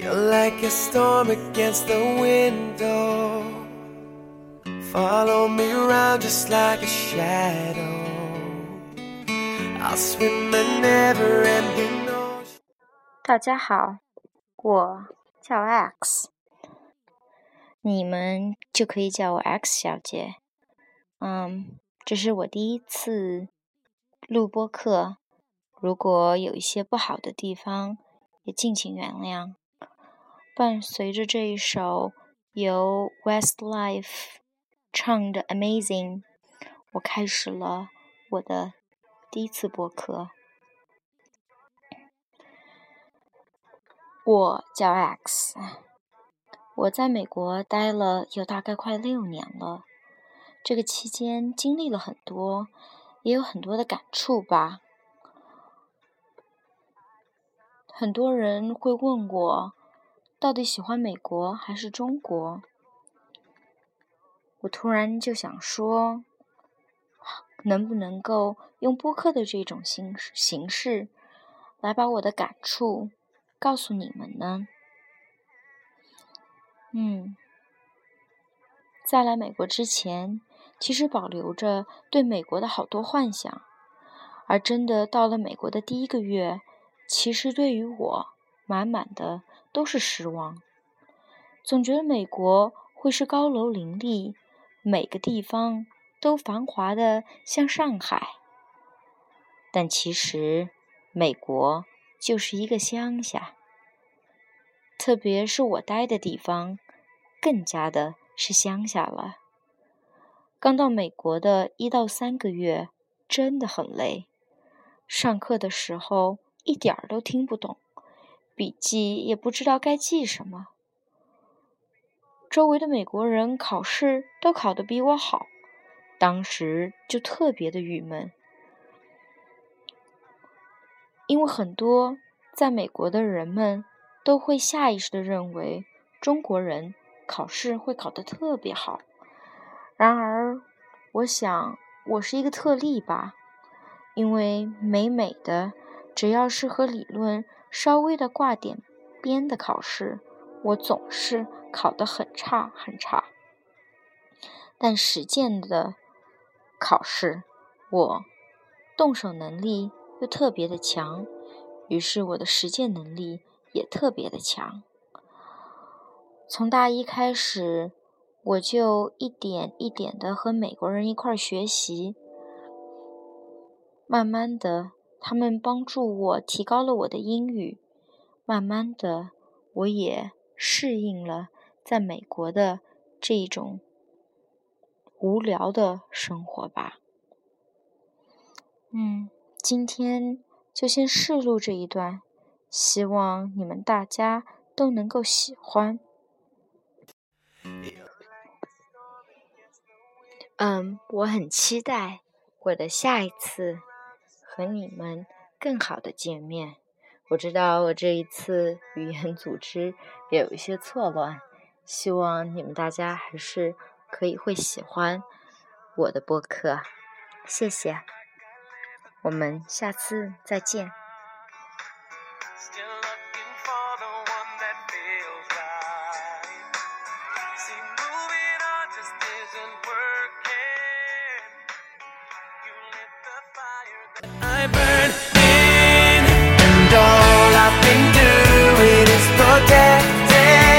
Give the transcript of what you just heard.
You're like a storm against the window. Follow me around just like a shadow. I'll swim a never ending ocean. 大家好，我叫 X，你们就可以叫我 X 小姐。嗯，这是我第一次录播课，如果有一些不好的地方，也敬请原谅。伴随着这一首由 Westlife 唱的《Amazing》，我开始了我的第一次播客。我叫 X，我在美国待了有大概快六年了。这个期间经历了很多，也有很多的感触吧。很多人会问我。到底喜欢美国还是中国？我突然就想说，能不能够用播客的这种形形式，来把我的感触告诉你们呢？嗯，在来美国之前，其实保留着对美国的好多幻想，而真的到了美国的第一个月，其实对于我，满满的。都是失望，总觉得美国会是高楼林立，每个地方都繁华的像上海。但其实，美国就是一个乡下，特别是我待的地方，更加的是乡下了。刚到美国的一到三个月，真的很累，上课的时候一点儿都听不懂。笔记也不知道该记什么。周围的美国人考试都考得比我好，当时就特别的郁闷，因为很多在美国的人们都会下意识的认为中国人考试会考得特别好。然而，我想我是一个特例吧，因为美美的只要是和理论。稍微的挂点边的考试，我总是考得很差很差。但实践的考试，我动手能力又特别的强，于是我的实践能力也特别的强。从大一开始，我就一点一点的和美国人一块学习，慢慢的。他们帮助我提高了我的英语，慢慢的，我也适应了在美国的这一种无聊的生活吧。嗯，今天就先试录这一段，希望你们大家都能够喜欢。嗯，我很期待我的下一次。和你们更好的见面。我知道我这一次语言组织也有一些错乱，希望你们大家还是可以会喜欢我的播客。谢谢，我们下次再见。